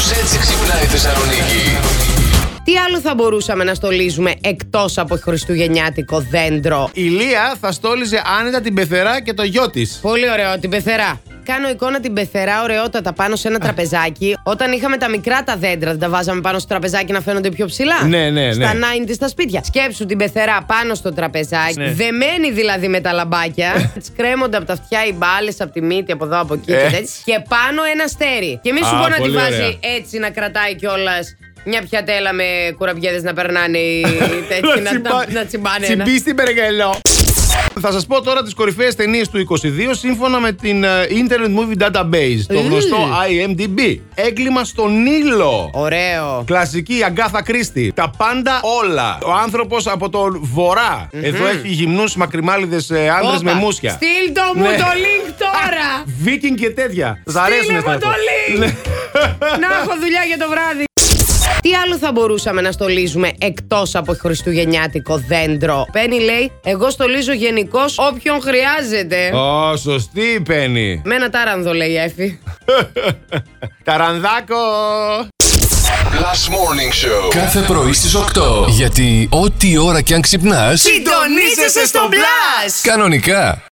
Κάπως έτσι ξυπνάει η Θεσσαλονίκη. Τι άλλο θα μπορούσαμε να στολίζουμε εκτός από χριστουγεννιάτικο δέντρο; Η Λία θα στόλιζε άνετα την πεθερά και το γιο της. Πολύ ωραίο, την πεθερά. Κάνω εικόνα την πεθερά ωραιότατα πάνω σε ένα τραπεζάκι. Όταν είχαμε τα μικρά τα δέντρα, δεν τα βάζαμε πάνω στο τραπεζάκι να φαίνονται πιο ψηλά. Ναι, ναι, ναι. Στα 90 στα σπίτια. Σκέψου την πεθερά πάνω στο τραπεζάκι. Ναι. Δεμένη δηλαδή με τα λαμπάκια. Της κρέμονται από τα αυτιά οι μπάλες, από τη μύτη, από εδώ, από εκεί και Έτσι. τέτοια. Και πάνω ένα αστέρι. Και μη σου Α, πω να τη πολύ βάζει ωραία. έτσι να κρατάει κιόλας. Μια πιατέλα με κουραμπιέδες να περνάνε οι τέτοιοι να, να, να τσιμπάνε. ένα. Τσιμπή στην περιγελό. Θα σας πω τώρα τις κορυφαίες ταινίες του 22 σύμφωνα με την ε, Internet Movie Database, το Ε. γνωστό IMDb. Έγκλημα στον Νείλο. Ωραίο. Κλασική Αγκάθα Κρίστη. Τα πάντα όλα. Ο άνθρωπος από τον βορρά. Εδώ έχει γυμνούς μακριμάλιδες ε, άντρες με Όπα. μουσια. Στείλ το μου Ναι. το link τώρα. Βίκινγκ και τέτοια. Σ' αρέσουν Στείλε αυτά. μου το link. Ναι. να έχω δουλειά για το βράδυ. Τι άλλο θα μπορούσαμε να στολίζουμε εκτός από χριστουγεννιάτικο δέντρο; Πένι λέει: Εγώ στολίζω γενικώς όποιον χρειάζεται. Ω, σωστή η Πέννη. Με ένα τάρανδο λέει η Εφη. Ταρανδάκο. Last Morning Show. Κάθε πρωί στις 8. Γιατί ό,τι ώρα κι αν ξυπνάς, Συντονίζεσαι στο μπλα! κανονικά.